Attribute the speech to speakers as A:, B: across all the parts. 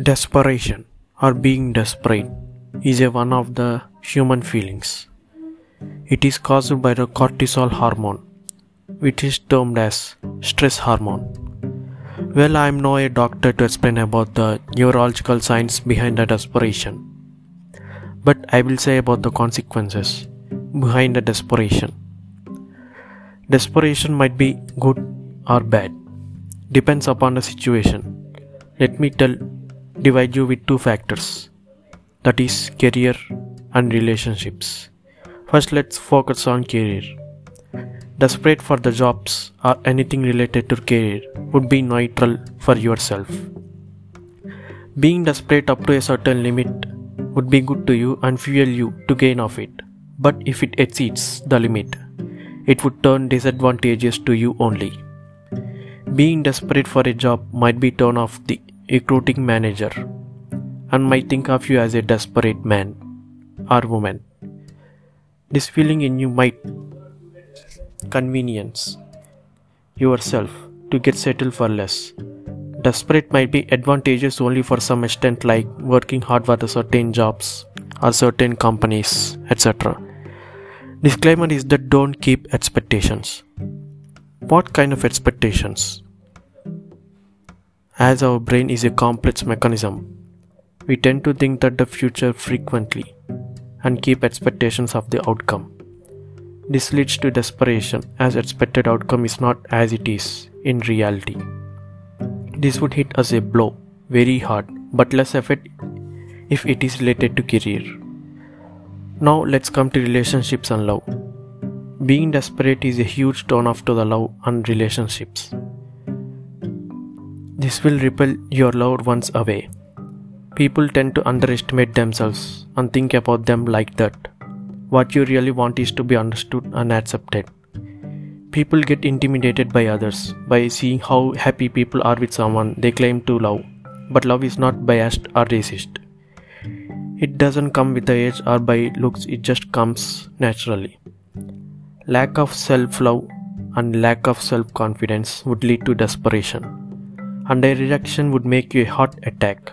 A: Desperation or being desperate is a one of the human feelings. It is caused by the cortisol hormone, which is termed as stress hormone. Well, I am no a doctor to explain about the neurological science behind the desperation, but I will say about the consequences behind the desperation. Desperation might be good or bad, depends upon the situation. Let me tell divide you with two factors that is career and relationships. First let's focus on career. Desperate for the jobs or anything related to career would be neutral for yourself. Being desperate up to a certain limit would be good to you and fuel you to gain of it. But if it exceeds the limit it would turn disadvantageous to you only. Being desperate for a job might be turn off the recruiting manager and might think of you as a desperate man or woman. This feeling in you might convenience yourself to get settled for less. Desperate might be advantageous only for some extent, like working hard for certain jobs or certain companies, etc. Disclaimer is that don't keep expectations. What kind of expectations? As our brain is a complex mechanism, we tend to think that the future frequently and keep expectations of the outcome. This leads to desperation as expected outcome is not as it is in reality. This would hit us a blow very hard but less effect if it is related to career. Now let's come to relationships and love. Being desperate is a huge turn off to the love and relationships. This will repel your loved ones away. People tend to underestimate themselves and think about them like that. What you really want is to be understood and accepted. People get intimidated by others by seeing how happy people are with someone they claim to love. But love is not biased or racist. It doesn't come with the age or by looks, it just comes naturally. Lack of self love and lack of self confidence would lead to desperation and a rejection would make you a heart attack.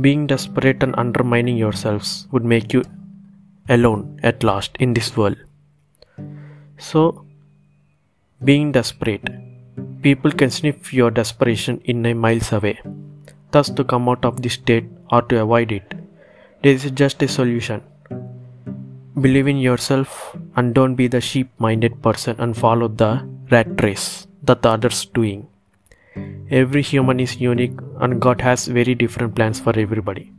A: Being desperate and undermining yourselves would make you alone at last in this world. So, being desperate, people can sniff your desperation in a miles away. Thus, to come out of this state or to avoid it, there is just a solution. Believe in yourself and don't be the sheep minded person and follow the rat race that the others doing. Every human is unique and God has very different plans for everybody.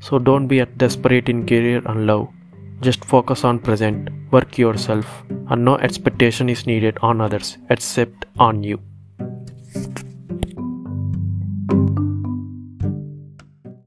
A: So don't be desperate in career and love. Just focus on present, work yourself, and no expectation is needed on others except on you.